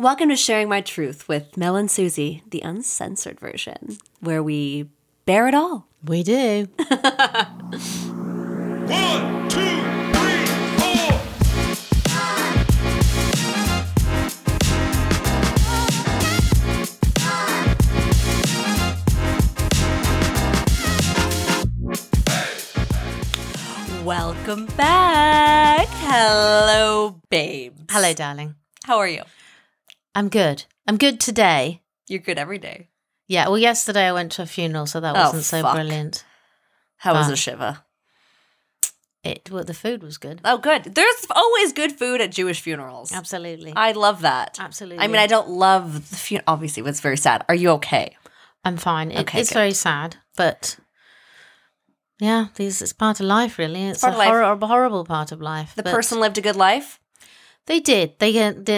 Welcome to Sharing My Truth with Mel and Suzie, the uncensored version, where we bear it all. We do. One, two, three, four. Welcome back. Hello, babes. Hello, darling. How are you? I'm good. I'm good today. You're good every day. Yeah, well, yesterday I went to a funeral, so that Oh, wasn't so fuck. brilliant. How was Ah. the Shiva? It well, the food was good. Oh, good. There's always good food at Jewish funerals. Absolutely. I love that. Absolutely. I mean, I don't love the funeral. Obviously, it's very sad. Are you okay? I'm fine. It, Okay, it's good. very sad, but yeah, these it's part of life. Really, it's, part a life. horrible, horrible part of life. The but person lived a good life. They did. They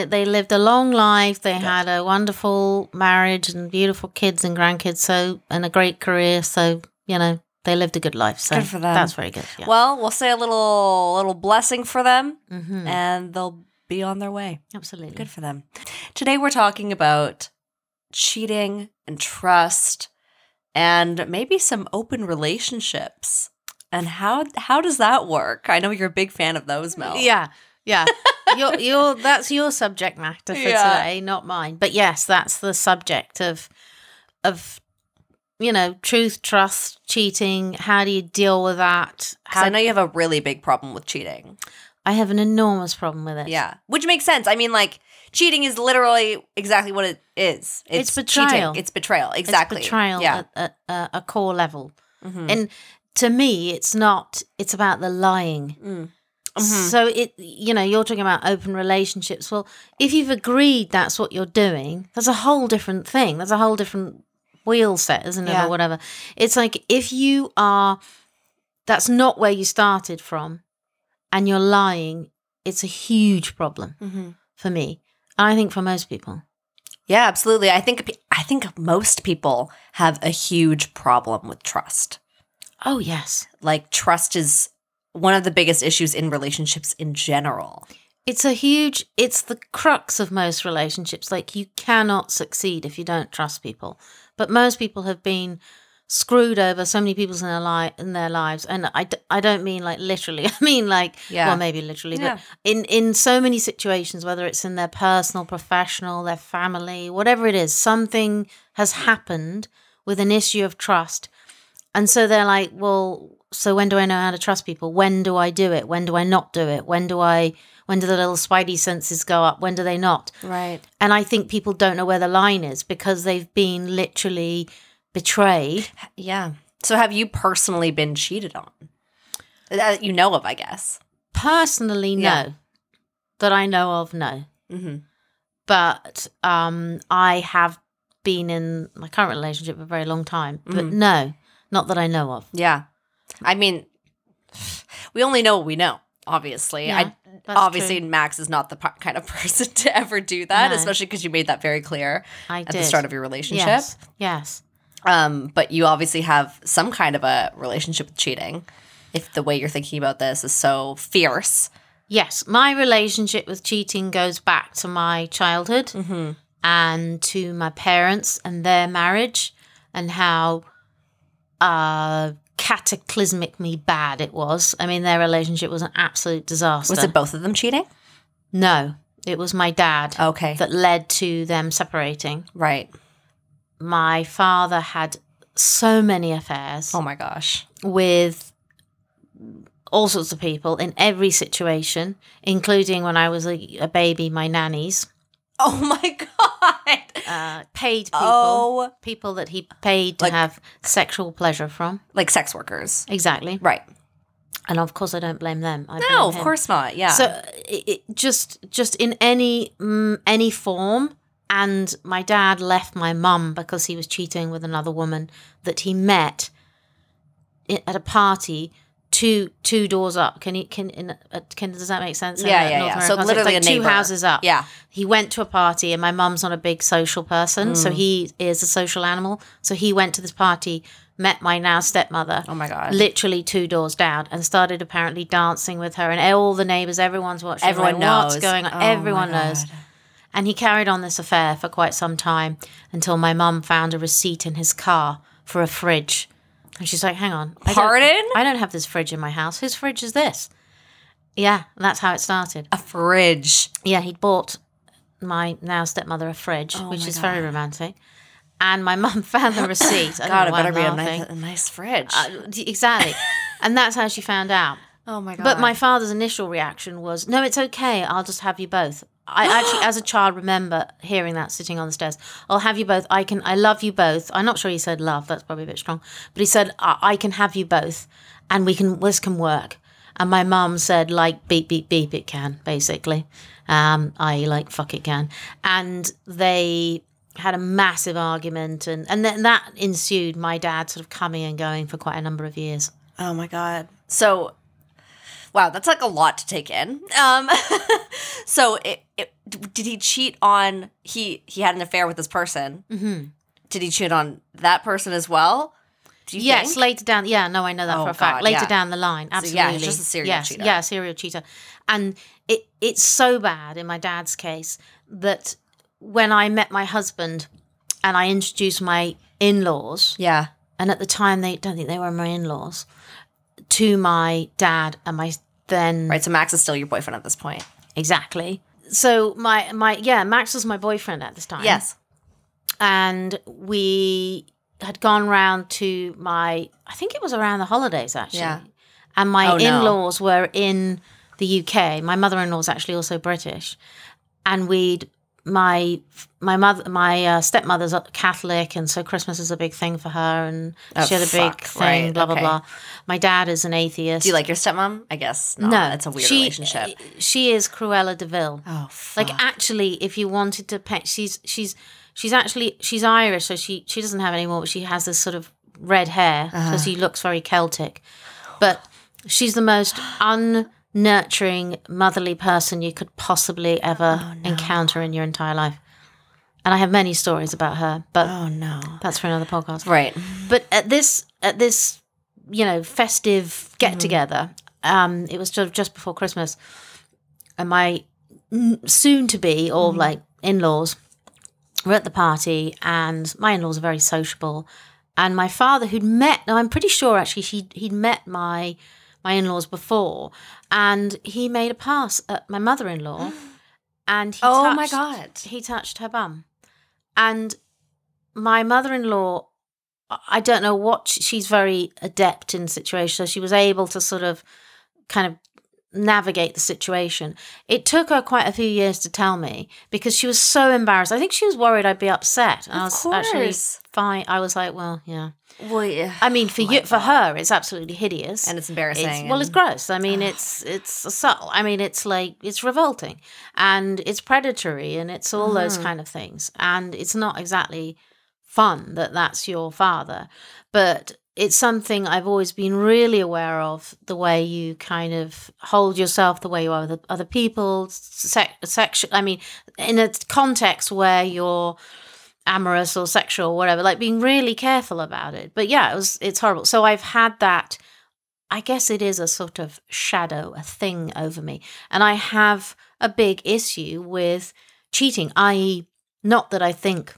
they lived a long life. They had a wonderful marriage and beautiful kids and grandkids. So and a great career. So you know they lived a good life. So Good for them. That's very good. Yeah. Well, we'll say a little little blessing for them, Mhm. and they'll be on their way. Absolutely. Good for them. Today we're talking about cheating and trust and maybe some open relationships. And how how does that work? I know you're a big fan of those, Mel. Yeah, yeah. your your that's your subject matter for Yeah. today, not mine. But yes, that's the subject of of you know truth, trust, cheating. How do you deal with that? How I know you have a really big problem with cheating. I have an enormous problem with it. Yeah. Which makes sense. I mean, like, cheating is literally exactly what it is. It's cheating. betrayal. It's betrayal. It's Exactly. betrayal Yeah. at, at, at a core level, Mhm. and to me, it's not. It's about the lying. Mm. Mhm. So it, you know, you're talking about open relationships. Well, if you've agreed that's what you're doing, that's a whole different thing. That's a whole different wheel set, isn't it, Yeah. or whatever? It's like if you are, that's not where you started from, and you're lying. It's a huge problem Mhm. for me. And I think for most people. Yeah, absolutely. I think I think most people have a huge problem with trust. Oh yes, Like trust is one of the biggest issues in relationships in general. it's a huge. It's the crux of most relationships. Like you cannot succeed if you don't trust people. But most people have been screwed over so many people's in their li- in their lives and I, d- I don't mean like literally i mean like Yeah. well maybe literally Yeah. but in in so many situations whether it's in their personal professional their family whatever it is something has happened with an issue of trust and so they're like well so when do i know how to trust people when do i do it when do i not do it when do i when do the little spidey senses go up when do they not Right. and I think people don't know where the line is because they've been literally betrayed. Yeah. So have you personally been cheated on? That you know of, I guess. Personally, no. Yeah. That I know of, no. hmm But um, I have been in my current relationship for a very long time. But Mhm. no, not that I know of. Yeah. I mean, we only know what we know. Obviously, Yeah, I obviously true. Max is not the p- kind of person to ever do that, No. especially because you made that very clear I at did. the start of your relationship. Yes. Yes. Um, but you obviously have some kind of a relationship with cheating. If the way you're thinking about this is so fierce, Yes. My relationship with cheating goes back to my childhood. mm-hmm. and to my parents and their marriage and how uh cataclysmically bad it was. I mean their relationship was an absolute disaster. was it both of them cheating? No, it was my dad Okay, that led to them separating. right. My father had so many affairs Oh my gosh. with all sorts of people in every situation, including when I was a, a baby, my nannies, Oh my god. uh, paid people. Oh, people that he paid to Like- have sexual pleasure from. like sex workers, Exactly. right? And of course, I don't blame them. I No, blame of him. course not. Yeah. So it, it just just in any mm, any form. And my dad left my mum because he was cheating with another woman that he met i- at a party two two doors up. Can you can in, uh, can does that make sense? Yeah, uh, yeah, North yeah. So literally like a two neighbor. houses up. yeah. He went to a party, and my mum's not a big social person, so Mm. he is a social animal. So he went to this party, met my now stepmother, Oh my god. literally two doors down, and started apparently dancing with her, and all the neighbors, everyone's watching. Everyone like, What's knows. going on? Oh Everyone knows. And he carried on this affair for quite some time until my mum found a receipt in his car for a fridge. And she's like, hang on. I don't- Pardon? I don't have this fridge in my house. Whose fridge is this? Yeah, that's how it started. A fridge. Yeah, he'd bought my now stepmother a fridge, which Oh my is very romantic. And my mum found the receipt. I don't God, it better I'm be a nice, a nice fridge. Uh, exactly. and that's how she found out. oh my god. But my father's initial reaction was, "No, it's okay. I'll just have you both." I actually, as a child, remember hearing that sitting on the stairs. I'll have you both. I can. I love you both. I'm not sure he said love. That's probably a bit strong. But he said, "I, I can have you both, and we can. This can work." And my mum said, "Like beep beep beep, it can." Basically, um, I like fuck it can. And they had a massive argument, and and then that ensued. My dad sort of coming and going for quite a number of years. Oh my god. So wow, that's like a lot to take in. Um so it, it did he cheat on he he had an affair with this person? Mm-hmm. Did he cheat on that person as well? Do you Yes, think? later down. Yeah, no, I know that Oh, for a fact. God, later yeah. down the line, So, absolutely. yeah, he's just a serial yes, cheater. Yeah, serial cheater. And it it's so bad in my dad's case that when I met my husband and I introduced my in-laws, yeah. and at the time they don't think they were my in-laws, to my dad and my then Right, so Max is still your boyfriend at this point. exactly. So my my yeah, Max was my boyfriend at this time. Yes. and we had gone round to my I think it was around the holidays actually. Yeah. And my Oh, in-laws were in the UK. My mother-in-law's actually also British. And we'd my my mother my uh, stepmother's Catholic and so Christmas is a big thing for her and Oh, she had a big thing right, blah blah okay. blah. My dad is an atheist. Do you like your stepmom? I guess not. no, It's a weird she, relationship. She is Cruella de Vil. Oh fuck. Like actually, if you wanted to pet, she's she's she's actually she's Irish, so she she doesn't have any more, but she has this sort of red hair, Uh-huh. so she looks very Celtic. But she's the most unnurturing, motherly person you could possibly ever Oh, encounter in your entire life. And I have many stories about her, but oh no. that's for another podcast. Right. But at this at this you know festive get together, um, it was sort of just before Christmas, and my soon to be or like in laws were at the party, and my in laws are very sociable, and my father who'd met, I'm pretty sure actually she he'd met my my in laws before, and he made a pass at my mother in law, and he Oh my god. he touched her bum. And my mother in law, I don't know what, she's very adept in situations. So she was able to sort of kind of navigate the situation. It took her quite a few years to tell me because she was so embarrassed. I think she was worried I'd be upset. And I Of was actually course. Fine. I was like, well, yeah. Well, yeah. I mean, for my you, for her, it's absolutely hideous. and it's embarrassing. It's, well, it's gross. I mean, it's it's subtle. I mean, it's like it's revolting, and it's predatory, and it's all those Mm-hmm. kind of things. And it's not exactly fun that that's your father, but it's something I've always been really aware of. The way you kind of hold yourself, the way you are with other people, sex, sexual. I mean, in a context where you're amorous or sexual or whatever like being really careful about it. But yeah it was it's horrible. So i've had that i guess it is a sort of shadow a thing over me. And i have a big issue with cheating i.e not that i think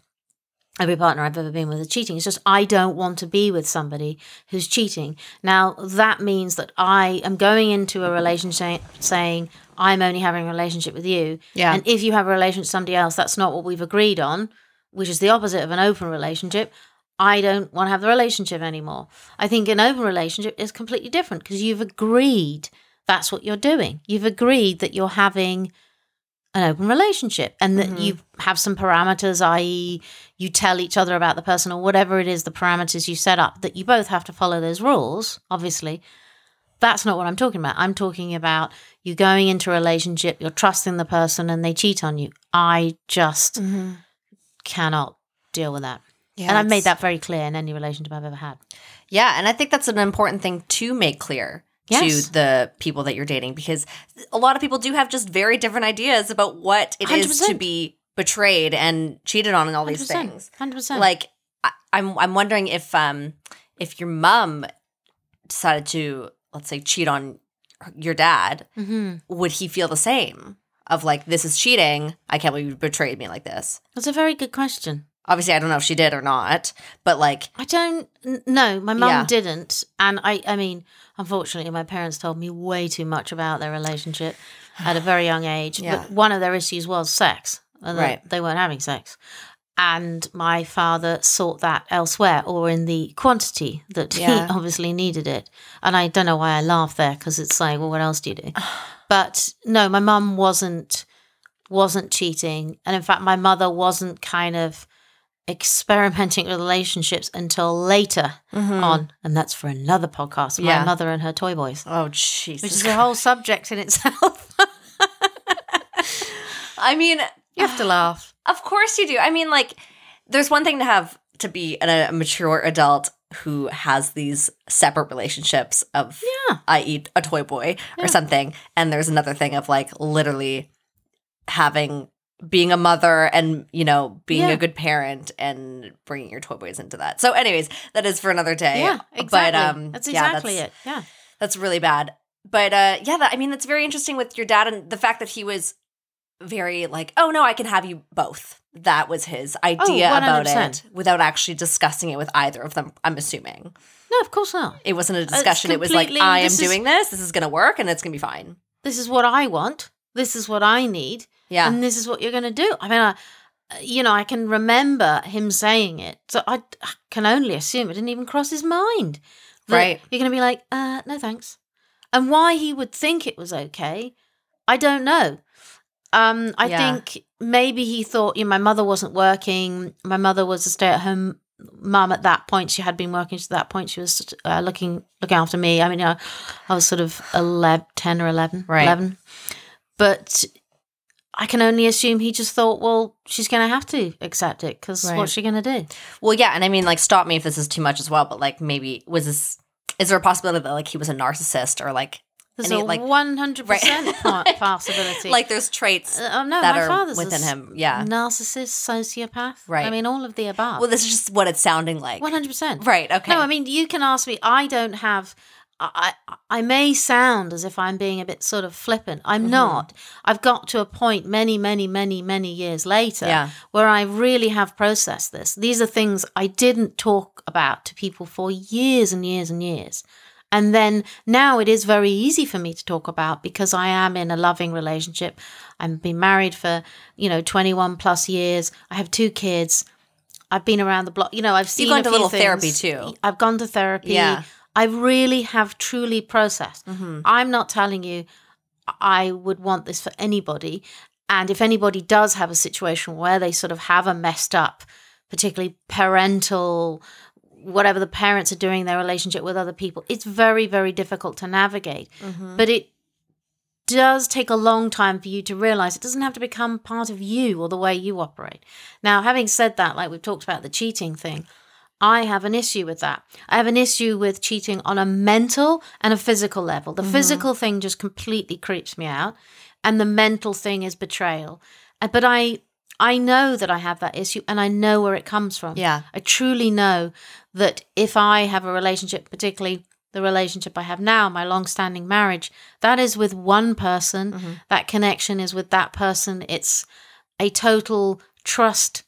every partner i've ever been with is cheating. It's just i don't want to be with somebody who's cheating. Now that means that i am going into a relationship saying i'm only having a relationship with you. Yeah. and if you have a relationship with somebody else that's not what we've agreed on which is the opposite of an open relationship, I don't want to have the relationship anymore. I think an open relationship is completely different because you've agreed that's what you're doing. You've agreed that you're having an open relationship and that mm-hmm. you have some parameters, i.e., you tell each other about the person or whatever it is, the parameters you set up, that you both have to follow those rules, obviously. That's not what I'm talking about. I'm talking about you going into a relationship, you're trusting the person and they cheat on you. I just mm-hmm. Cannot deal with that. Yeah, and I've made that very clear in any relationship I've ever had. Yeah, and I think that's an important thing to make clear Yes. to the people that you're dating because a lot of people do have just very different ideas about what it is to 100%. be betrayed and cheated on and all these 100%, things. 100%. Like I, I'm I'm wondering if um if your mom decided to let's say cheat on your dad, hmm would he feel the same? Of like this is cheating. I can't believe you betrayed me like this. That's a very good question. Obviously, I don't know if she did or not, but like I don't know. my mum Yeah. didn't, and I I mean, unfortunately, my parents told me way too much about their relationship at a very young age. Yeah. But one of their issues was sex, and that Right. they weren't having sex. And my father sought that elsewhere or in the quantity that Yeah. he obviously needed it. And I don't know why I laugh there because it's like, well, what else do you do? but no, my mum wasn't wasn't cheating, and in fact, my mother wasn't kind of experimenting with relationships until later on, and that's for another podcast. My Mm-hmm. Yeah. mother and her toy boys, oh Jesus. which is a whole subject in itself. I mean, you have to laugh. Of course you do. I mean, like, there's one thing to have to be an, a mature adult who has these separate relationships of, Yeah. i.e., a toy boy or something, and there's another thing of like literally having being a mother and you know being Yeah. a good parent and bringing your toy boys into that. So, anyways, that is for another day. Yeah, exactly. But um, that's yeah, exactly that's- it. Yeah. that's really bad. But uh yeah, that, I mean that's very interesting with your dad and the fact that he was very like, "Oh no, I can have you both." That was his idea about it without actually discussing it with either of them, I'm assuming. No, of course not. It wasn't a discussion. It was like, "I am is- doing this. This is going to work and it's going to be fine." This is what I want. This is what I need. Yeah. And this is what you're going to do. I mean, I, you know, I can remember him saying it. So I, I can only assume it didn't even cross his mind. Right. You're going to be like, uh, no thanks. And why he would think it was okay, I don't know. Um, I Yeah. think maybe he thought, you know, my mother wasn't working. My mother was a stay at home mum at that point. She had been working to that point. She was uh, looking looking after me. I mean, uh, I was sort of 11, 10 or 11. Right. 11. But I can only assume he just thought, well, she's going to have to accept it because Right. what's she going to do? Well, yeah, and I mean like stop me if this is too much as well, but like maybe was this is there a possibility that like he was a narcissist or like There's a like- 100% Right. possibility. like there's traits Uh, oh, no, that my are within him. Yeah. narcissist, sociopath. Right. I mean, all of the above. Well, this is just what it's sounding like. 100%. Right. Okay. No, I mean, you can ask me. I don't have. I, I I may sound as if I'm being a bit sort of flippant. I'm Mm-hmm. not. I've got to a point many, many, many, many years later Yeah. where I really have processed this. These are things I didn't talk about to people for years and years and years. And then now it is very easy for me to talk about because I am in a loving relationship. I've been married for, you know, 21 plus years. I have two kids. I've been around the block. You know, I've seen gone a to few little therapy, too. I've gone to therapy. Yeah. I really have truly processed. Mhm. I'm not telling you I would want this for anybody. And if anybody does have a situation where they sort of have a messed up, particularly parental, whatever the parents are doing, their relationship with other people, it's very, very difficult to navigate. Mhm. But it does take a long time for you to realize it doesn't have to become part of you or the way you operate. Now, having said that, like we've talked about the cheating thing, I have an issue with that. I have an issue with cheating on a mental and a physical level. The physical thing just completely creeps me out, and the mental thing is betrayal. Uh, But I I know that I have that issue and I know where it comes from. Yeah. I truly know that if I have a relationship, particularly the relationship I have now, my long standing marriage, that is with one person. Mm-hmm. That connection is with that person. It's a total trust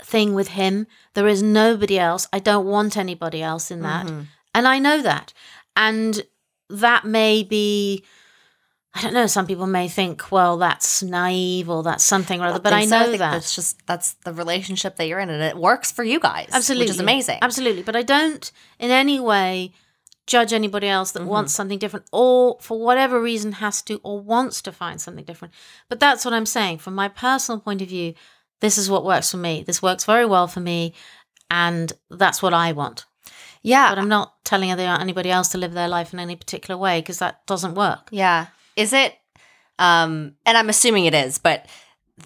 thing with him. There is nobody else. I don't want anybody else in that. Mm-hmm. And I know that. And that may be. I don't know. Some people may think, well, that's naive or that's something or other, but I think so. know think that. that's just that's the relationship that you're in, and it works for you guys. Absolutely. which is amazing. Absolutely. But I don't in any way judge anybody else that Mm-hmm. wants something different or for whatever reason has to or wants to find something different. But that's what I'm saying. From my personal point of view, this is what works for me. This works very well for me. And that's what I want. Yeah, But I'm not telling anybody else to live their life in any particular way because that doesn't work. yeah. Is it? Um, and I'm assuming it is, but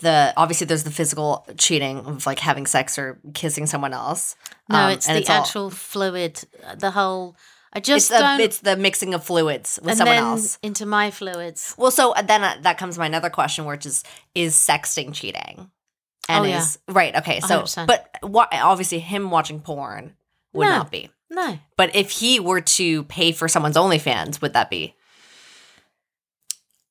the obviously there's the physical cheating of like having sex or kissing someone else. No, Um, it's the all- actual fluid, uh, the whole. I just the, don't. it's the mixing of fluids with someone else. into my fluids. Well, so uh, then uh, that comes to my another question, which is is sexting cheating? And Oh, yeah. is right. Okay, so 100%. but what obviously him watching porn would No. not be. No. But if he were to pay for someone's OnlyFans, would that be?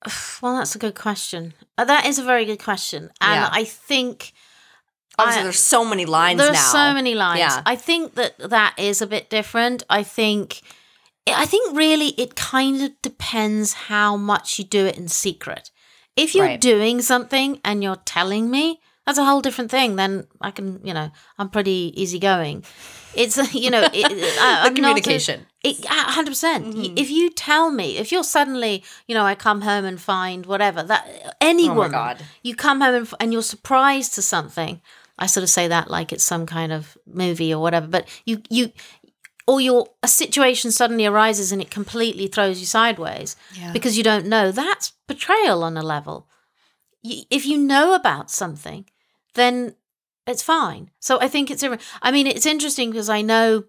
Well, that's a good question. Uh, That is a very good question, and Yeah. I think Obviously, I- there's so many lines there's so many lines. Yeah. I think that that is a bit different. I think, I think really it kind of depends how much you do it in secret. If you're Right. doing something and you're telling me, that's a whole different thing. Then I can, you know, I'm pretty easygoing. It's you know, it, I, The I'm not a- communication. hundred percent. Mm-hmm. If you tell me, if you're suddenly, you know, I come home and find whatever that anyone, Oh my God. you come home and, and you're surprised to something. I sort of say that like it's some kind of movie or whatever, but you you or your a situation suddenly arises and it completely throws you sideways Yeah. because you don't know. That's betrayal on a level. If you know about something, then it's fine. So I think it's. a- I mean, it's interesting because I know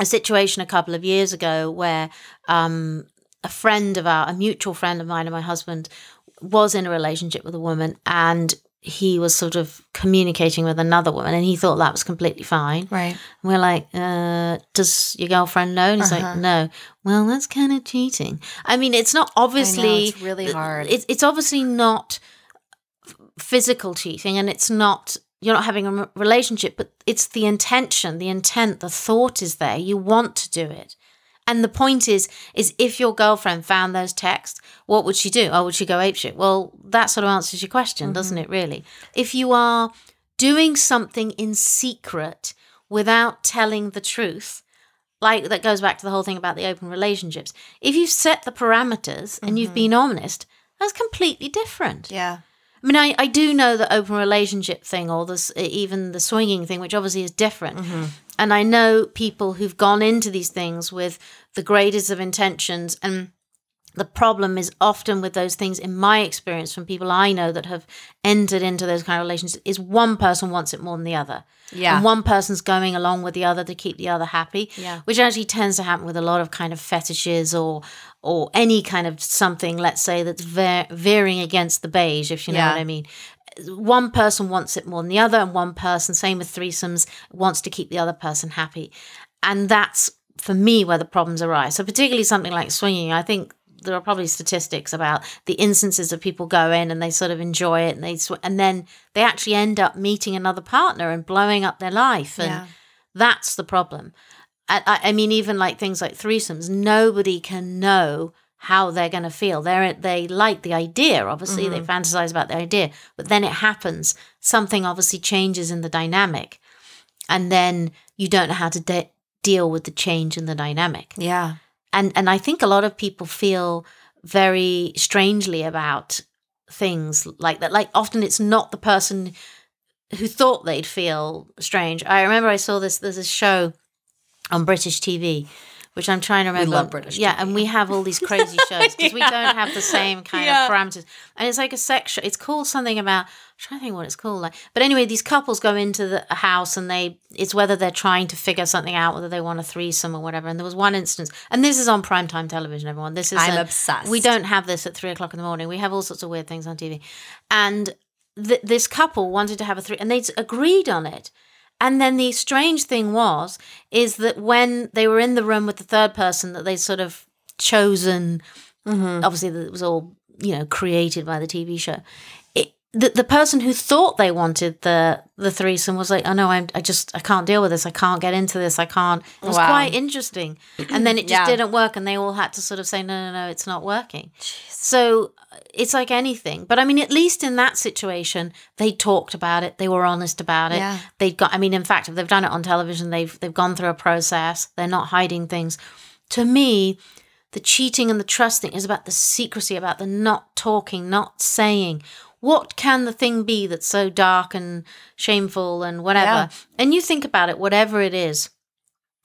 a situation a couple of years ago where um, a friend of our, a mutual friend of mine and my husband, was in a relationship with a woman, and he was sort of communicating with another woman, and he thought that was completely fine. Right. And we're like, uh, does your girlfriend know? And he's Uh-huh. like, no. Well, that's kind of cheating. I mean, it's not obviously. it's really hard. It's it's obviously not physical cheating, and it's not you're not having a relationship, but it's the intention, the intent, the thought is there. You want to do it. And the point is, is if your girlfriend found those texts, what would she do? Oh, would she go apeshit? Well, that sort of answers your question, mm-hmm. doesn't it? Really, if you are doing something in secret without telling the truth, like that goes back to the whole thing about the open relationships. If you've set the parameters and you've mm-hmm. been honest, that's completely different. Yeah. I mean, I, I do know the open relationship thing or this even the swinging thing, which obviously is different. Mm-hmm. And I know people who've gone into these things with the greatest of intentions. And the problem is often with those things, in my experience, from people I know that have entered into those kind of relationships, is one person wants it more than the other. Yeah. And one person's going along with the other to keep the other happy. Yeah. Which actually tends to happen with a lot of kind of fetishes or or any kind of something, let's say, that's ver- veering against the beige, if you know Yeah. what I mean. One person wants it more than the other, and one person, same with threesomes, wants to keep the other person happy. And that's for me where the problems arise. So, particularly something like swinging, I think there are probably statistics about the instances of people go in and they sort of enjoy it and they sw- and then they actually end up meeting another partner and blowing up their life and Yeah. that's the problem. I, I mean even like things like threesomes nobody can know how they're going to feel they they like the idea obviously. They mm-hmm. fantasize about the idea but then it happens. Something obviously changes in the dynamic and then you don't know how to de- deal with the change in the dynamic. Yeah. And and I think a lot of people feel very strangely about things like that. Like often it's not the person who thought they'd feel strange. I remember I saw this. There's a show on British TV. Which I'm trying to remember. We love British yeah, TV. and we have all these crazy shows because we don't have the same kind Yeah. of parameters. And it's like a sex show. It's called something about. I'm trying to think what it's called. Like, but anyway, these couples go into the house and they. It's whether they're trying to figure something out, whether they want a threesome or whatever. And there was one instance, and this is on primetime television. Everyone, this is. I'm obsessed. We don't have this at three o'clock in the morning. We have all sorts of weird things on TV, and th- this couple wanted to have a three, and they'd agreed on it. And then the strange thing was, is that when they were in the room with the third person that they sort of chosen, mm-hmm. obviously that it was all you know created by the TV show. The the person who thought they wanted the the threesome was like, oh no, I'm I just I can't deal with this. I can't get into this. I can't. It was Wow. quite interesting. And then it just Yeah. didn't work, and they all had to sort of say, no, no, no, it's not working. So uh, it's like anything. But I mean, at least in that situation, they talked about it. They were honest about it. Yeah. They got. I mean, in fact, if they've done it on television, they've they've gone through a process. They're not hiding things. To me, the cheating and the trusting is about the secrecy, about the not talking, not saying. What can the thing be that's so dark and shameful and whatever? Yeah. And you think about it, whatever it is,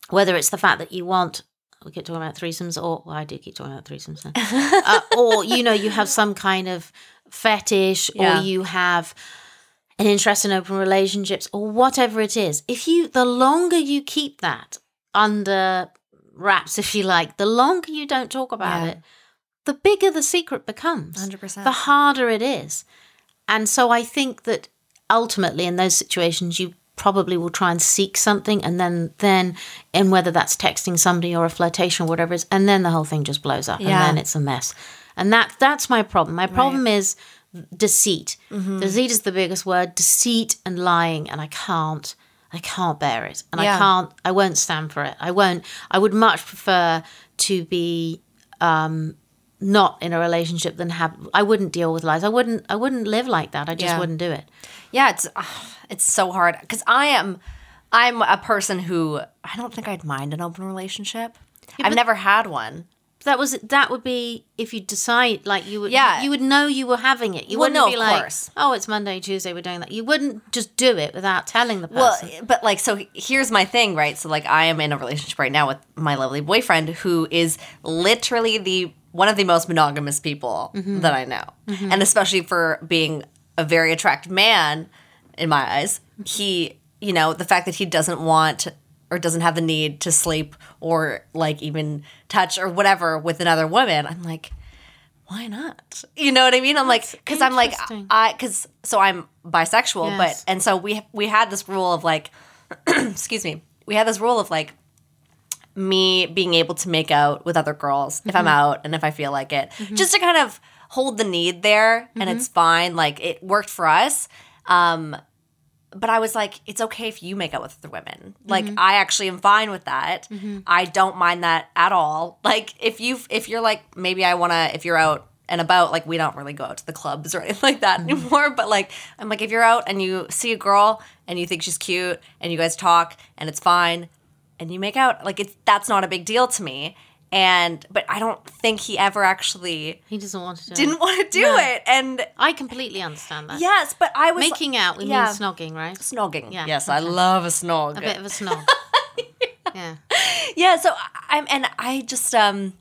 whether it's the fact that you want, we keep talking about threesomes, or well, I do keep talking about threesomes, then. uh, or you know, you have some kind of fetish, Yeah. or you have an interest in open relationships, or whatever it is. If you, the longer you keep that under wraps, if you like, the longer you don't talk about Yeah. it, the bigger the secret becomes. 100%. The harder it is. And so I think that ultimately in those situations you probably will try and seek something and then then and whether that's texting somebody or a flirtation or whatever it is, and then the whole thing just blows up Yeah. and then it's a mess. and that that's my problem. My problem is deceit. Deceit is the biggest word. Deceit and lying, and I can't. I can't bear it, and Yeah. I can't. I won't stand for it. I won't. I would much prefer to be um, not in a relationship than have. I wouldn't deal with lies. I wouldn't. I wouldn't live like that. I just Yeah. wouldn't do it. Yeah, it's it's so hard because I am I'm a person who I don't think I'd mind an open relationship. I've never had one. That was that would be if you decide like you would Yeah. you would know you were having it. You Well, wouldn't no, be like course. oh it's Monday Tuesday we're doing that. You wouldn't just do it without telling the person. Well, but like, so here's my thing, right? So, like, I am in a relationship right now with my lovely boyfriend who is literally the one of the most monogamous people Mm-hmm. that I know. And especially for being a very attractive man in my eyes, he, you know, the fact that he doesn't want or doesn't have the need to sleep or like even touch or whatever with another woman, I'm like, why not? You know what I mean? I'm like, because I'm like. I, because so I'm bisexual, Yes. but and so we we had this rule of like, excuse me, we had this rule of like me being able to make out with other girls if I'm mm-hmm. out and if I feel like it, mm-hmm. just to kind of hold the need there, and it's mm-hmm. fine. Like it worked for us. Um, but I was like, it's okay if you make out with other women. Like I actually am fine with that. I don't mind that at all. Like if you if you're like maybe I want to if you're out and about like we don't really go out to the clubs or anything like that anymore but like I'm like if you're out and you see a girl and you think she's cute and you guys talk and it's fine and you make out like it's that's not a big deal to me and but I don't think he ever actually he doesn't want to do didn't it. want to do No. it and I completely understand that. yes but I was Making out we yeah. mean snogging, right? snogging Yeah, yes I love a snog A bit of a snog. yeah. yeah so i'm and i just um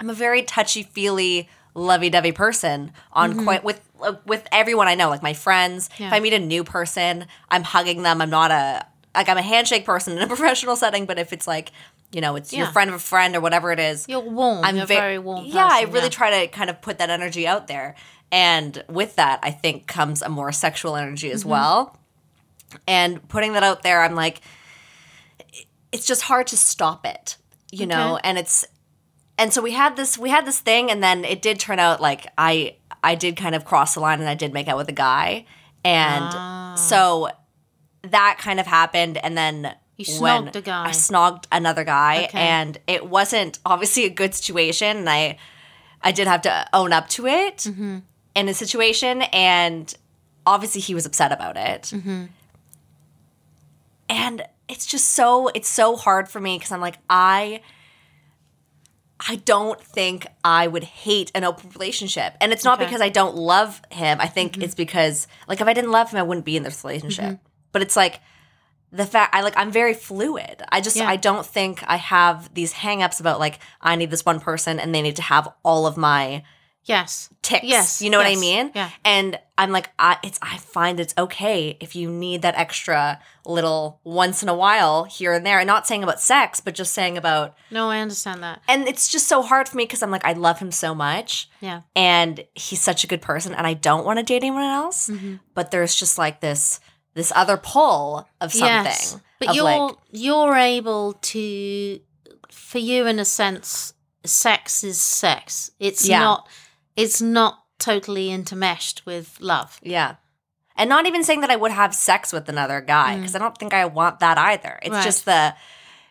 i'm a very touchy feely lovey-dovey person on quite with with everyone i know like my friends Mm-hmm. Yeah. if i meet a new person i'm hugging them i'm not a like i'm a handshake person in a professional setting but if it's like you know it's your friend of a friend or whatever it is You're warm. I'm You're ve- very warm. Yeah, I person, really try to kind of put that energy out there. And with that, I think comes a more sexual energy Mm-hmm. as well. And putting that out there, I'm like, it's just hard to stop it, you know? And it's, and so we had this, we had this thing, and then it did turn out like I, I did kind of cross the line and I did make out with a guy. And Ah. so that kind of happened. And then You snogged a guy. I snogged another guy, Okay. and it wasn't obviously a good situation, and I I did have to own up to it Mm-hmm. in a situation, and obviously he was upset about it, Mm-hmm. and it's just so it's so hard for me because I'm like I. I don't think I would hate an open relationship. And it's not Okay. Mm-hmm. because I don't love him. I think it's because like if I didn't love him, I wouldn't be in this relationship. But it's like the fact I like I'm very fluid. I just Yeah. I don't think I have these hangups about like I need this one person and they need to have all of my Yes. ticks. Yes, You know what I mean? yeah. And I'm like, I it's I find it's okay if you need that extra little once in a while here and there. And not saying about sex, but just saying about No, I understand that. and it's just so hard for me because I'm like, I love him so much. Yeah. And he's such a good person and I don't want to date anyone else. Mm-hmm. But there's just like this this other pull of something. Yes. But of you're like you're able to for you in a sense sex is sex. It's Yeah. not it's not totally intermeshed with love. Yeah. And not even saying that I would have sex with another guy because I don't think I want that either. It's Mm. Right. just the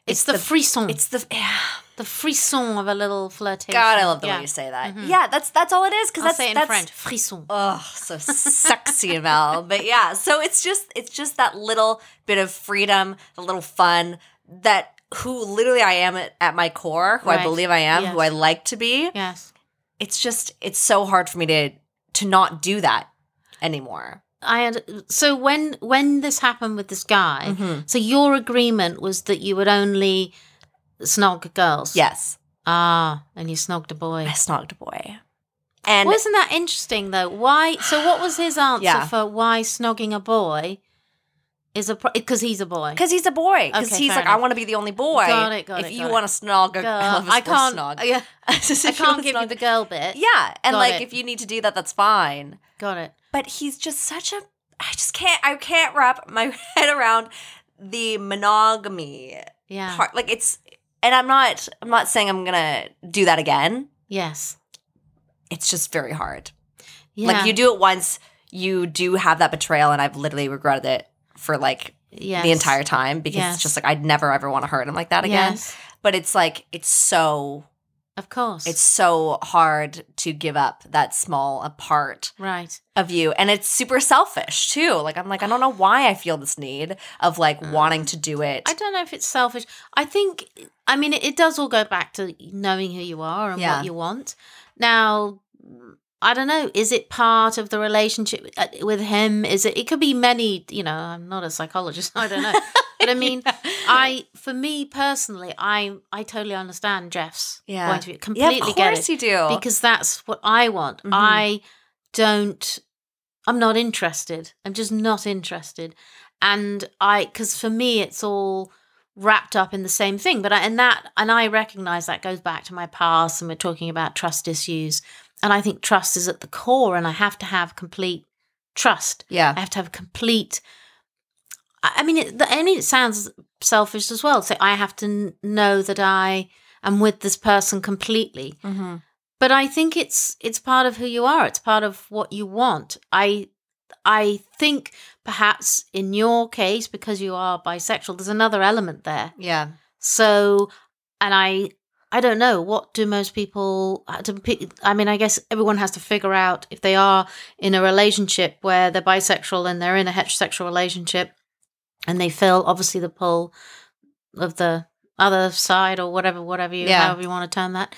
It's, the, frisson. it's the yeah. The frisson of a little flirtation. God, I love the yeah. way you say that. Yeah, that's that's all it is because that's say it in that's French. Frisson. oh so sexy Mel. But yeah, so it's just it's just that little bit of freedom, the little fun that who literally I am at, at my core, who I believe I am, who I like to be. Yes. It's just it's so hard for me to to not do that anymore. I had so when when this happened with this guy, Mm-hmm. so your agreement was that you would only snog girls. Yes, Ah, and you snogged a boy. I snogged a boy, and Wasn't that interesting though? Why? So what was his answer Yeah. for why snogging a boy is a because he's a boy? Because he's a boy. Because Okay, he's like, I want to be the only boy. Got it, got if it, you want to snog, a, Girl, I love this I word can't. snog. Yeah, I can't give you the girl bit. Yeah, and Got like it. if you need to do that, that's fine. got it. But he's just such a. I just can't. I can't wrap my head around the monogamy Yeah. part. Like it's, and I'm not. I'm not saying I'm gonna do that again. Yes. it's just very hard. Yeah. Like you do it once, you do have that betrayal, and I've literally regretted it for like yes. the entire time because Yes. it's just like I'd never ever want to hurt him like that again. Yes, But it's like it's so of course. it's so hard to give up that small a part right. of you and it's super selfish too like i'm like i don't know why i feel this need of like wanting to do it Mm. I don't know if it's selfish. I think, I mean, it, it does all go back to knowing who you are and Yeah. what you want. Now, I don't know. Is it part of the relationship uh, with him? Is it? It could be many. You know, I'm not a psychologist. I don't know. But I mean, I, for me personally, I, I totally understand Jeff's Yeah. point of view. yeah Completely of get it you do because that's what I want. Mhm. I don't. I'm not interested. I'm just not interested, and I because for me it's all wrapped up in the same thing. But I, and that and I recognize that goes back to my past, and we're talking about trust issues, and I think trust is at the core, and I have to have complete trust. yeah I have to have complete. I mean, it, I mean, it sounds selfish as well. So I have to know that I am with this person completely mm-hmm. but I think it's it's part of who you are. It's part of what you want. I I think perhaps in your case because you are bisexual, there's another element there. yeah So, and I I don't know what do most people. uh, do I mean, I guess everyone has to figure out if they are in a relationship where they're bisexual and they're in a heterosexual relationship, and they feel obviously the pull of the other side or whatever, whatever you, Yeah. however you want to term that.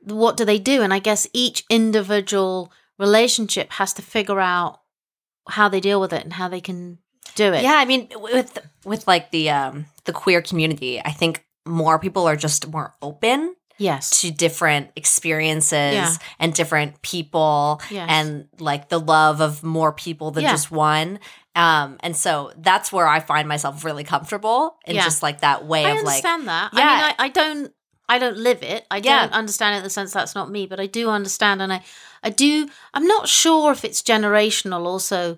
What do they do? And I guess each individual relationship has to figure out how they deal with it and how they can do it. yeah i mean with with like the um the queer community i think more people are just more open Yes. to different experiences Yeah. and different people Yes. and like the love of more people than Yeah. just one. Um, and so that's where I find myself really comfortable in Yeah. just like that way I of like, I understand that. I Yeah. mean, I, I don't, I don't live it. I Yeah. don't understand it in the sense that's not me, but I do understand, and I, I do. I'm not sure if it's generational also,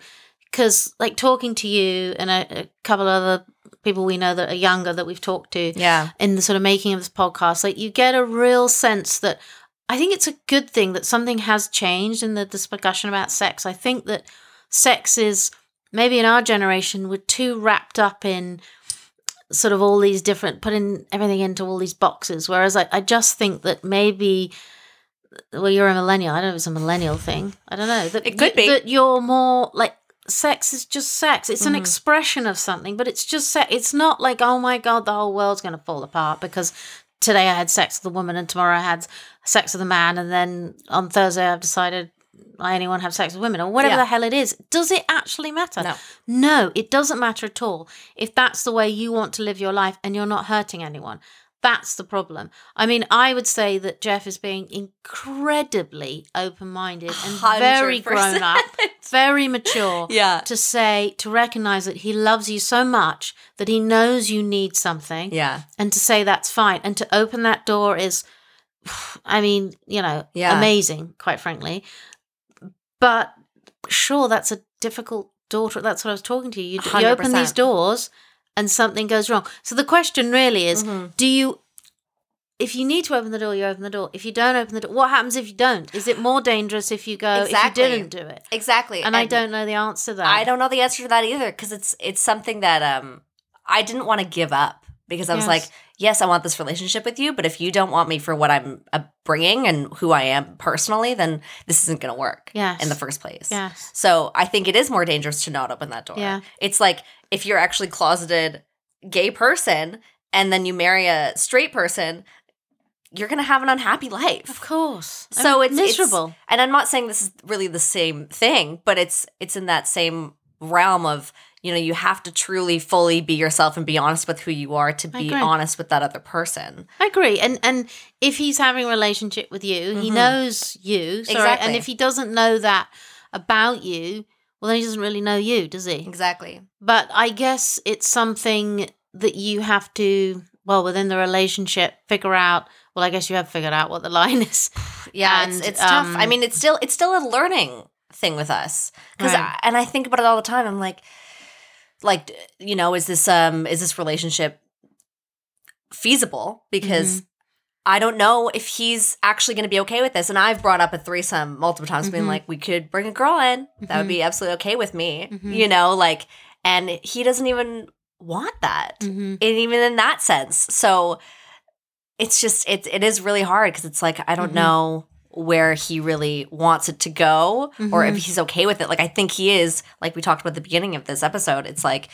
because like talking to you and a, a couple other people we know that are younger that we've talked to yeah, in the sort of making of this podcast, like you get a real sense that I think it's a good thing that something has changed in the discussion about sex. I think that sex is maybe in our generation we're too wrapped up in sort of all these different putting everything into all these boxes. Whereas I, I just think that maybe well, you're a millennial. I don't know if it's a millennial thing. I don't know. That It could be. that you're more like sex is just sex. It's an Mhm. expression of something, but it's just sex. It's not like oh my god, the whole world's going to fall apart because today I had sex with a woman and tomorrow I had sex with a man, and then on Thursday I've decided I anyone have sex with women or whatever Yeah. the hell it is. Does it actually matter? No. No, it doesn't matter at all. If that's the way you want to live your life and you're not hurting anyone, that's the problem. I mean, I would say that Jeff is being incredibly open minded and very 100%. grown up, very mature yeah, to say, to recognize that he loves you so much that he knows you need something yeah, and to say that's fine and to open that door is i mean you know Yeah. amazing quite frankly but sure that's a difficult door to, that's what i was talking to you you open these doors and something goes wrong so the question really is Mhm. do you if you need to open the door you open the door if you don't open the door what happens if you don't is it more dangerous if you go Exactly. if you didn't do it exactly. and, i don't know the answer to that I don't know the answer to that either because it's it's something that um I didn't want to give up because I was Yes. like, yes, I want this relationship with you, but if you don't want me for what I'm uh, bringing and who I am personally, then this isn't going to work yes in the first place. yes So I think it is more dangerous to not open that door. Yeah. It's like if you're actually closeted gay person and then you marry a straight person, you're going to have an unhappy life. of course So mean, it's- it's- miserable and I'm not saying this is really the same thing, but it's it's in that same realm of you know you have to truly fully be yourself and be honest with who you are to be honest with that other person. I agree, and and if he's having a relationship with you, he Mhm. knows you. Sorry, Exactly. And if he doesn't know that about you, well, then he doesn't really know you, does he? Exactly. But I guess it's something that you have to, well, within the relationship, figure out. Well, I guess you have figured out what the line is. Yeah, And, it's it's tough. um, I mean, it's still it's still a learning thing with us because Right. and I think about it all the time. I'm like, like you know, is this um is this relationship feasible? Because I don't know if he's actually going to be okay with this. And I've brought up a threesome multiple times, being Mhm. like, we could bring a girl in. That would be absolutely okay with me. Mhm. You know, like, and he doesn't even want that. And even in that sense. So it's just, it, it is really hard because it's like, I don't know where he really wants it to go or if Mhm. he's okay with it. Like, I think he is, like we talked about at the beginning of this episode, it's like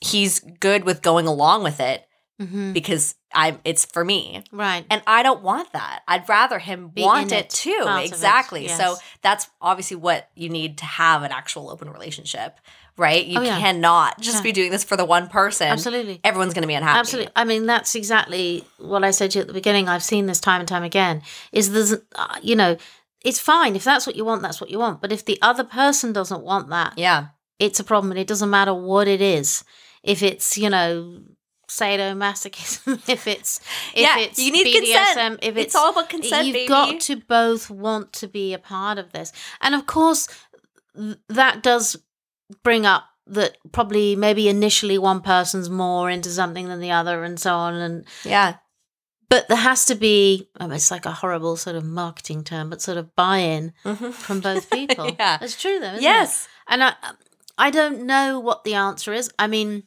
he's good with going along with it Mhm. because I'm it's for me. Right. And I don't want that. I'd rather him Be want it, it, too. of it, Exactly. So that's obviously what you need to have an actual open relationship, right? You Oh, yeah. cannot just Yeah. be doing this for the one person. Absolutely. Everyone's going to be unhappy. Absolutely. I mean, that's exactly what I said to you at the beginning. I've seen this time and time again. Is there's, uh, you know, it's fine if that's what you want. That's what you want. But if the other person doesn't want that, Yeah. it's a problem, and it doesn't matter what it is. If it's, you know, sadomasochism, if it's, if Yeah, it's you need BDSM, consent. if It's, it's, all about consent, you've baby. got to both want to be a part of this, and of course, th- that does bring up that probably maybe initially one person's more into something than the other, and so on, and yeah. but there has to be. Oh, it's like a horrible sort of marketing term, but sort of buy-in Mhm. from both people. Yeah. it's true though. Isn't it? Yes. And I, I don't know what the answer is. I mean,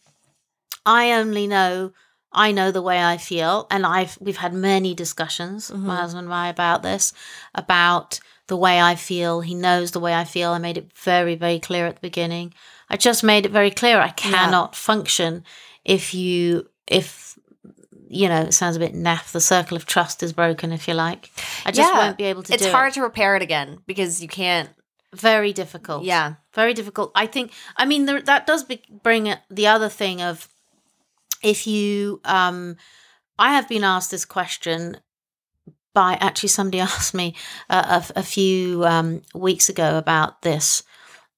I only know I know the way I feel, and I've we've had many discussions, Mhm. my husband and I, about this, about the way I feel. He knows the way I feel. I made it very, very clear at the beginning. I just made it very clear. I cannot function if you if you know it sounds a bit naff. The circle of trust is broken, if you like. I just Yeah. won't be able to It's hard it. to repair it again because you can't. Very difficult. Yeah. very difficult. I think. I mean, there, that does be, bring the other thing of if you. um I have been asked this question by actually somebody asked me uh, a, a few um, weeks ago about this,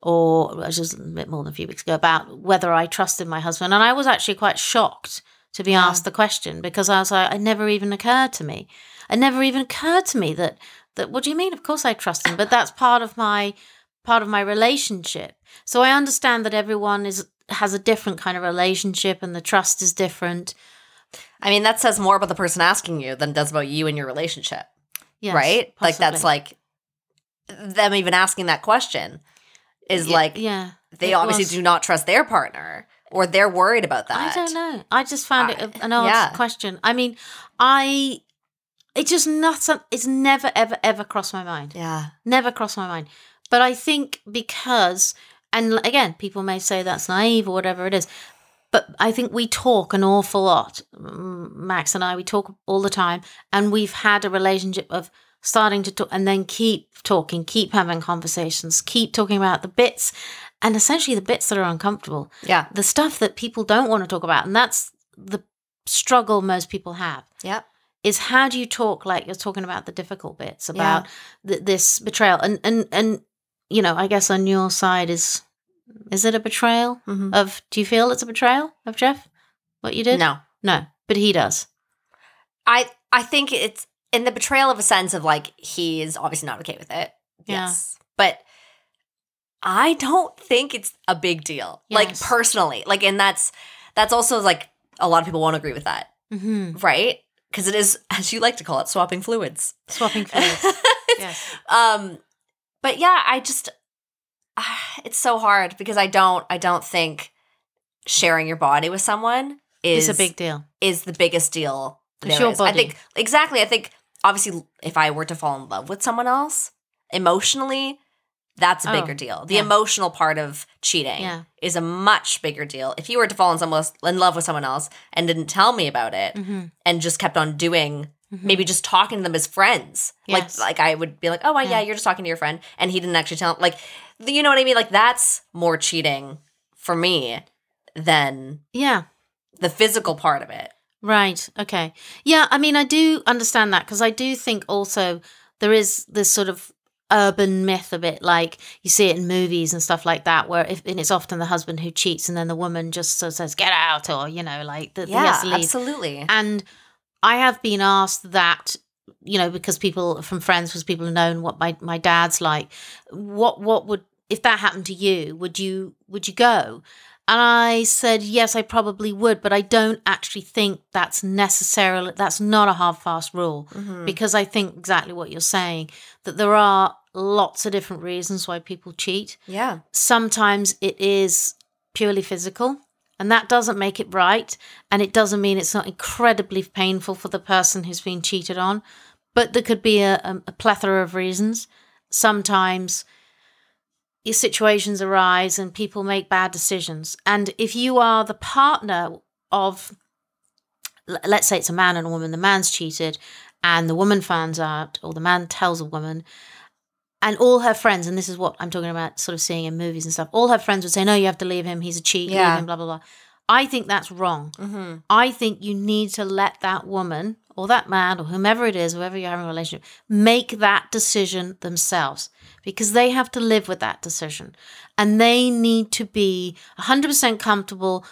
or just a bit more than a few weeks ago about whether I trusted my husband, and I was actually quite shocked to be Yeah. asked the question because I was like, it never even occurred to me. It never even occurred to me that that. What do you mean? Of course I trust him, but that's part of my part of my relationship. So I understand that everyone is has a different kind of relationship and the trust is different. I mean, that says more about the person asking you than it does about you and your relationship, Yes, right? Like, that's like them even asking that question is Yeah, like yeah. they it obviously was- do not trust their partner or they're worried about that. I don't know. I just found it an odd yeah. question. I mean, I it just not it's never ever ever crossed my mind. Yeah. Never crossed my mind. But I think because and again, people may say that's naive or whatever it is. But I think we talk an awful lot. Max and I, we talk all the time, and we've had a relationship of starting to talk and then keep talking, keep having conversations, keep talking about the bits, and essentially the bits that are uncomfortable Yeah. the stuff that people don't want to talk about and that's the struggle most people have Yeah. is how do you talk like you're talking about the difficult bits about th- this betrayal and and and you know i guess on your side is is it a betrayal Mhm. of do you feel it's a betrayal of jeff what you did No. no but he does I I think it's in the betrayal of a sense of like he is obviously not okay with it. Yeah. Yes. But I don't think it's a big deal. Like personally. Like and that's that's also like a lot of people won't agree with that, mm-hmm. right? Because it is, as you like to call it, swapping fluids. swapping fluids yes um but yeah, I just it's so hard because I don't I don't think sharing your body with someone is it's a big deal is the biggest deal. It's there your is. I think exactly. I think obviously, if I were to fall in love with someone else emotionally, that's a Oh, bigger deal. The yeah. emotional part of cheating Yeah. is a much bigger deal. If you were to fall in someone else, in love with someone else and didn't tell me about it mm-hmm. and just kept on doing maybe just talking to them as friends, Yes. like like I would be like, oh, well, yeah, Yeah. you're just talking to your friend, and he didn't actually tell. Like, you know what I mean? Like that's more cheating for me than yeah the physical part of it. Right. Okay. Yeah. I mean, I do understand that because I do think also there is this sort of urban myth a bit like you see it in movies and stuff like that where if, and it's often the husband who cheats and then the woman just sort of says get out or you know like the, Yeah, leave. absolutely. and i have been asked that you know because people from friends because people have known what my, my dad's like what what would if that happened to you would you would you go And I said, yes, I probably would, but I don't actually think that's necessarily, that's not a hard, fast rule Mm-hmm. because I think exactly what you're saying that there are lots of different reasons why people cheat. Yeah. Sometimes it is purely physical, and that doesn't make it right. And it doesn't mean it's not incredibly painful for the person who's been cheated on. But there could be a, a, plethora of reasons. Sometimes situations arise and people make bad decisions. And if you are the partner of, let's say it's a man and a woman, the man's cheated and the woman finds out, or the man tells a woman, and all her friends, and this is what I'm talking about, sort of seeing in movies and stuff, all her friends would say, No, you have to leave him. He's a cheat. Yeah. Leave him, blah, blah, blah. I think that's wrong. Mm-hmm. I think you need to let that woman or that man or whomever it is, whoever you're having a relationship, make that decision themselves because they have to live with that decision. And they need to be 100% comfortable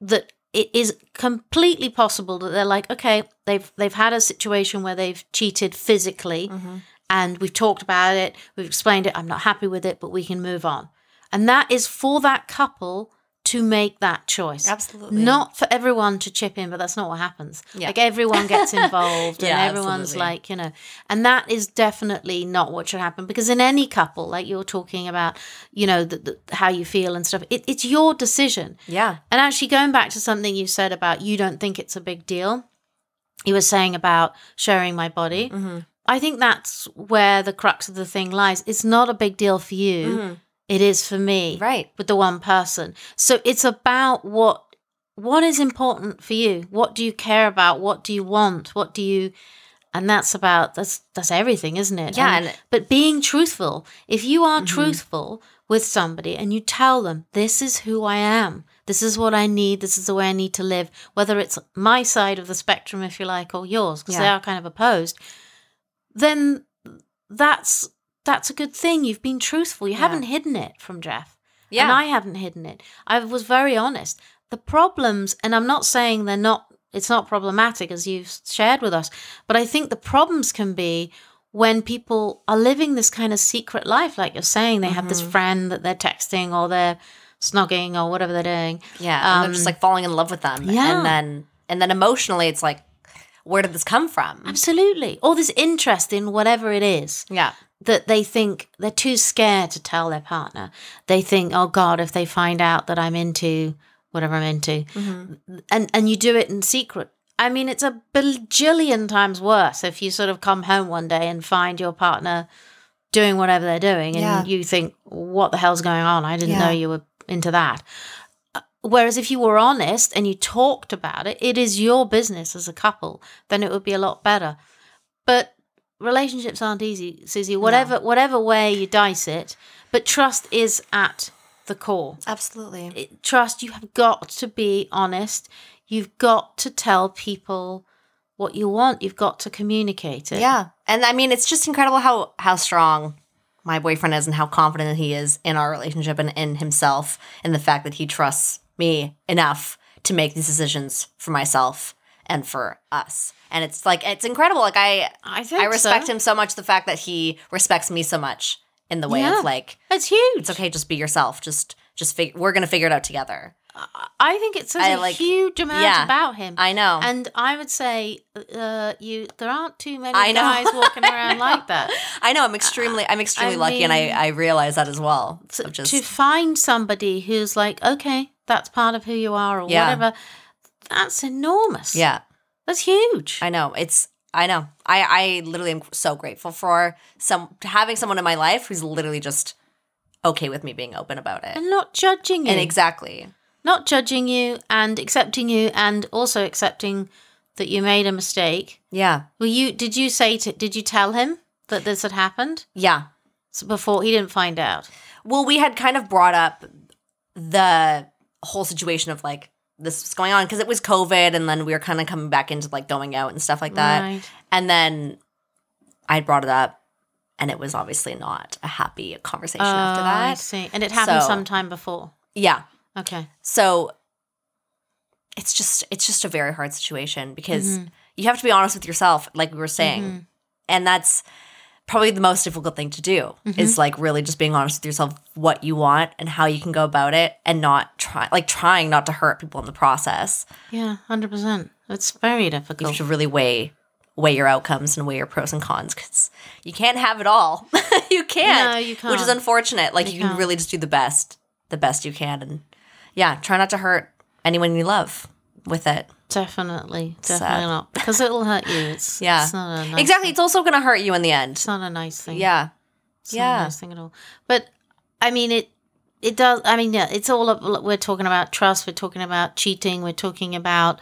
that it is completely possible that they're like okay they've they've had a situation where they've cheated physically mm-hmm. and we've talked about it we've explained it i'm not happy with it but we can move on. And that is for that couple to make that choice Absolutely. not for everyone to chip in but that's not what happens Yeah. like everyone gets involved Yeah, and everyone's absolutely. like you know and that is definitely not what should happen because in any couple like you're talking about you know the, the, how you feel and stuff it, it's your decision Yeah. and actually, going back to something you said about you don't think it's a big deal, you were saying about sharing my body. Mm-hmm. I think that's where the crux of the thing lies. It's not a big deal for you. It is for me, Mm-hmm. Right. with the one person. So it's about what what is important for you. What do you care about? What do you want? What do you and that's about that's that's everything, isn't it? Yeah, And- and- Mm-hmm. but being truthful. If you are truthful with somebody and you tell them, this is who I am, this is what I need, this is the way I need to live, whether it's my side of the spectrum, if you like, or yours, because they are kind of opposed, then that's that's a good thing. You've been truthful. You Yeah. haven't hidden it from Jeff. Yeah. And I haven't hidden it. I was very honest. The problems, and I'm not saying they're not, it's not problematic as you've shared with us, but I think the problems can be when people are living this kind of secret life, like you're saying, they have this Mm-hmm. friend that they're texting or they're snogging or whatever they're doing. Yeah. and they're just Um, like falling in love with them. yeah. And then and then emotionally it's like, where did this come from? Absolutely. Or this interest in whatever it is. Yeah. That they think they're too scared to tell their partner. They think, oh God, if they find out that I'm into whatever I'm into, and and you do it in secret. I mean, it's a bajillion times worse if you sort of come home one day and find your partner doing whatever they're doing, and Yeah. you think, what the hell's going on? I didn't Yeah. know you were into that. Uh, Whereas if you were honest and you talked about it, it is your business as a couple, then it would be a lot better. But relationships aren't easy, Suzie. Whatever whatever way you dice it, but trust is at the core. Absolutely. It- trust you have got to be honest. You've got to tell people what you want. You've got to communicate it. Yeah. And I mean, it's just incredible how how strong my boyfriend is and how confident he is in our relationship and in himself and the fact that he trusts me enough to make these decisions for myself and for us. And it's like it's incredible. Like I I I respect so. him so much the fact that he respects me so much in the way Yeah. of like It's huge. it's okay just be yourself. Just just fig- we're going to figure it out together. I think it says I a like- huge amount yeah, about him. I know. And I would say, uh, you there aren't too many I know. guys walking around like that. I know I'm extremely I'm extremely I lucky and I I realize that as well. So to, just to find somebody who's like, okay, that's part of who you are, or Yeah. whatever. That's enormous. yeah. that's huge. I know. It's I know. I I literally am so grateful for some having someone in my life who's literally just okay with me being open about it. and not judging you, And exactly. not judging you, and accepting you, and also accepting that you made a mistake. Yeah. Well, you did you say to did you tell him that this had happened Yeah. so before he didn't find out? Well, we had kind of brought up the whole situation of like this was going on because it was COVID and then we were kind of coming back into like going out and stuff like that. Right. And then I brought it up and it was obviously not a happy conversation after Oh, I that. see. And it happened So- sometime before. Yeah. Okay. So it's just it's just a very hard situation because Mm-hmm. you have to be honest with yourself, like we were saying. And that's probably the most difficult thing to do Mm-hmm. is like really just being honest with yourself what you want and how you can go about it and not try like trying not to hurt people in the process. Yeah, hundred percent. It's very difficult. You should really weigh weigh your outcomes and weigh your pros and cons because you can't have it all. you can't. No, you can't Which is unfortunate. Like you, can can't. really just do the best, the best you can, and yeah, try not to hurt anyone you love with it. Definitely, Sad. definitely not because it'll hurt you. It's Yeah, it's not a nice exactly. It's also going to hurt you in the end. It's not a nice thing. Yeah, It's not a yeah. nice thing at all. But I mean, it it does. I mean, yeah, it's all. We're talking about trust. We're talking about cheating. We're talking about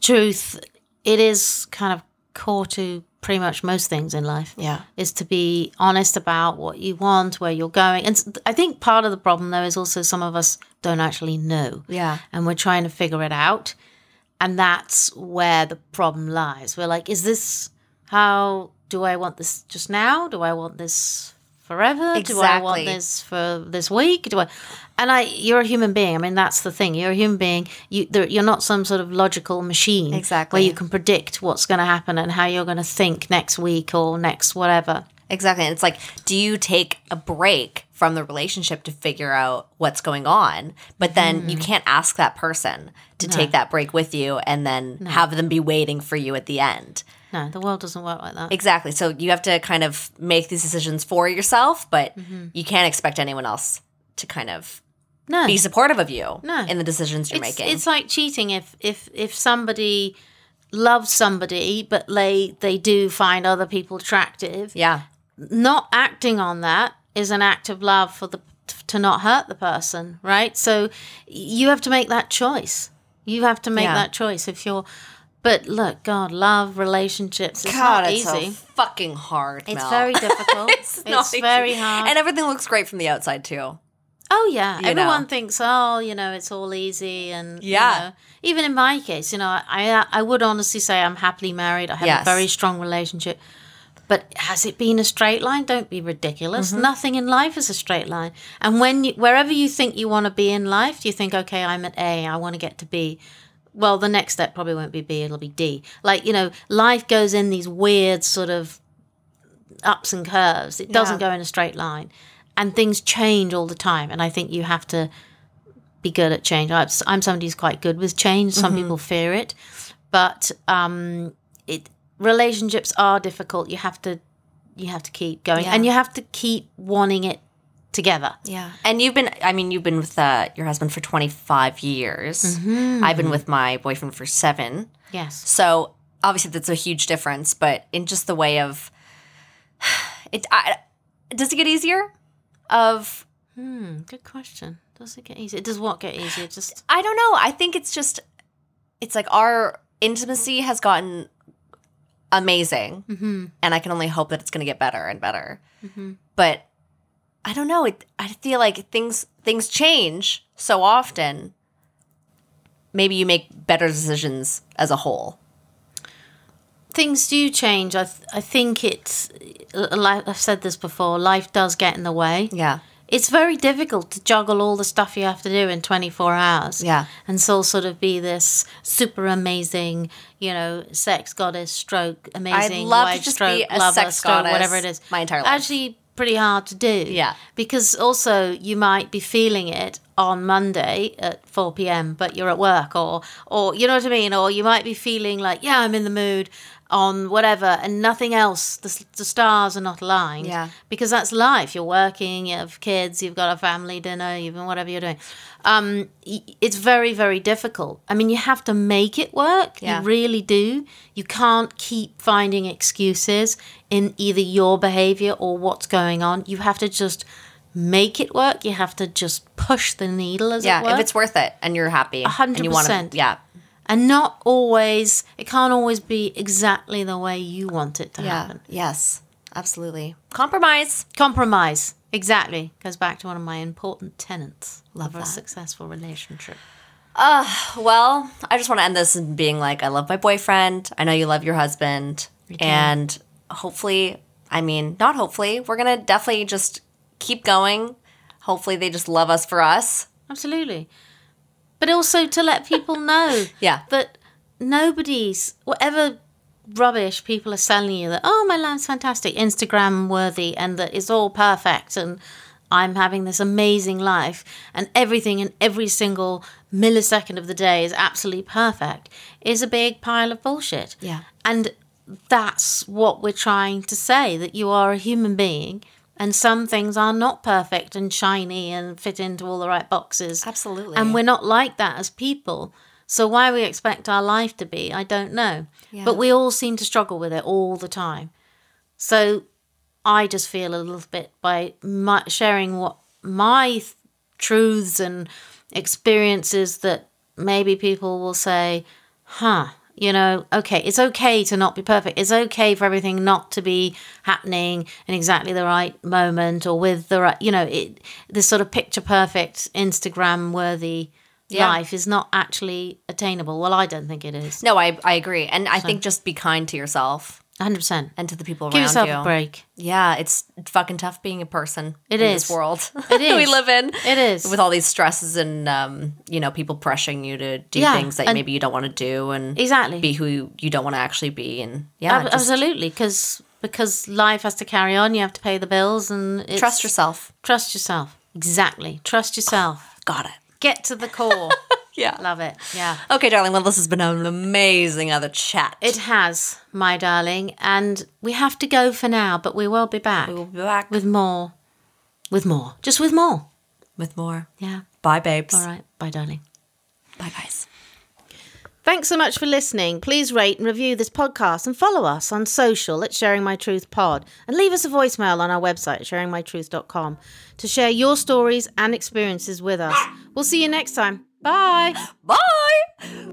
truth. It is kind of core to pretty much most things in life. Yeah. is to be honest about what you want, where you're going. And I think part of the problem though is also some of us don't actually know. Yeah. And we're trying to figure it out. And that's where the problem lies. We're like, is this how do I want this just now? Do I want this forever? Do I want this for this week? Do I and I you're a human being. I mean that's the thing. You're a human being. You there, you're not some sort of logical machine Exactly. where you can predict what's going to happen and how you're going to think next week or next whatever. Exactly. And it's like, do you take a break from the relationship to figure out what's going on? But then you mm. can't ask that person to take that break with you and then have them be waiting for you at the end. No, the world doesn't work like that. Exactly. So you have to kind of make these decisions for yourself, but mm-hmm. you can't expect anyone else to kind of No. be supportive of you No. in the decisions you're it's, making. it's like cheating if if if somebody loves somebody but they they do find other people attractive yeah. Not acting on that is an act of love for the to not hurt the person right so you have to make that choice you have to make Yeah. that choice if you're but look god love relationships it's God, not it's so fucking hard. it's Mel. very difficult it's it's, not easy. very hard And everything looks great from the outside too. Oh yeah, You everyone know. thinks, oh, you know, it's all easy, and you Yeah. know, even in my case, you know, I I would honestly say I'm happily married. I have Yes. a very strong relationship. But has it been a straight line? Don't be ridiculous. Mm-hmm. Nothing in life is a straight line. And when you, wherever you think you want to be in life, you think, okay, I'm at A, I want to get to B. Well, the next step probably won't be B, it'll be D. Like, you know, life goes in these weird sort of ups and curves. It doesn't Yeah. go in a straight line. And things change all the time. And I think you have to be good at change. I'm, somebody who's quite good with change. Some people fear it. But um, relationships are difficult. You have to you have to keep going. Yeah. And you have to keep wanting it together. Yeah. And you've been, I mean, you've been with uh, your husband for 25 years. Mm-hmm. I've been with my boyfriend for seven. Yes. So obviously that's a huge difference, but in just the way of it, I, does it get easier? Of, Hmm, good question. Does it get easier? Does what get easier? Just I don't know. I think it's just, it's like our intimacy has gotten amazing. mm-hmm. and I can only hope that it's going to get better and better. But I don't know. It, I feel like things things change so often. Maybe you make better decisions as a whole. things do change. I th- I think it's like I've said this before. Life does get in the way. Yeah, It's very difficult to juggle all the stuff you have to do in 24 hours. Yeah. And so sort of be this super amazing, you know, sex goddess stroke, amazing I'd love to just stroke, be a lover sex stroke, goddess whatever it is. my entire life. Actually, pretty hard to do. Yeah. Because also you might be feeling it on Monday at 4 p.m., but you're at work, or, or you know what I mean? Or you might be feeling like, yeah, I'm in the mood on whatever, and nothing else, the, the stars are not aligned Yeah. because that's life. You're working, you have kids, you've got a family dinner, you've whatever you're doing. Um, it's very, very difficult. I mean, you have to make it work. Yeah. You really do. You can't keep finding excuses in either your behavior or what's going on. You have to just make it work. You have to just push the needle, as it yeah. were If it's worth it and you're happy, hundred and you wanna- percent. Yeah, and not always. It can't always be exactly the way you want it to yeah, happen. yes, absolutely. Compromise. Compromise. Exactly. Goes back to one of my important tenets Love of a successful relationship. Uh, well, I just want to end this being like, I love my boyfriend. I know you love your husband. And hopefully, I mean, not hopefully, we're going to definitely just keep going. Hopefully, they just love us for us. Absolutely. But also to let people know Yeah. that nobody's, whatever rubbish people are selling you that oh my life's fantastic instagram worthy and that it's all perfect and i'm having this amazing life and everything in every single millisecond of the day is absolutely perfect is a big pile of bullshit Yeah. and that's what we're trying to say that you are a human being and some things are not perfect and shiny and fit into all the right boxes Absolutely. and we're not like that as people. So why we expect our life to be, I don't know. Yeah. But we all seem to struggle with it all the time. So I just feel a little bit by my, sharing what my th- truths and experiences that maybe people will say, huh, you know, okay, it's okay to not be perfect. It's okay for everything not to be happening in exactly the right moment or with the right, you know, it, this sort of picture perfect, Instagram worthy Yeah. life is not actually attainable. Well, I don't think it is. no, I I agree, and I think just be kind to yourself 100%. and to the people Give around yourself you. a break. Yeah, it's fucking tough being a person. It in is. this world. It we live in. It is. with all these stresses and um, you know people pressuring you to do Yeah, things that and- maybe you don't want to do and Exactly. be who you, you don't want to actually be and yeah, Ab- just absolutely, because because life has to carry on. You have to pay the bills and it's, trust yourself. Trust yourself. Exactly. Trust yourself. Got it. Get to the core. Yeah. Love it. Yeah. Okay, darling. Well, this has been an amazing other chat. It has, my darling, and we have to go for now, but we will be back we will be back with with more. With more. Just with more. with more. Yeah. Bye, babes. All right. Bye, darling. Bye, guys. Thanks so much for listening. Please rate and review this podcast and follow us on social at Sharing My Truth Pod and leave us a voicemail on our website, sharingmytruth.com, to share your stories and experiences with us. We'll see you next time. Bye. Bye.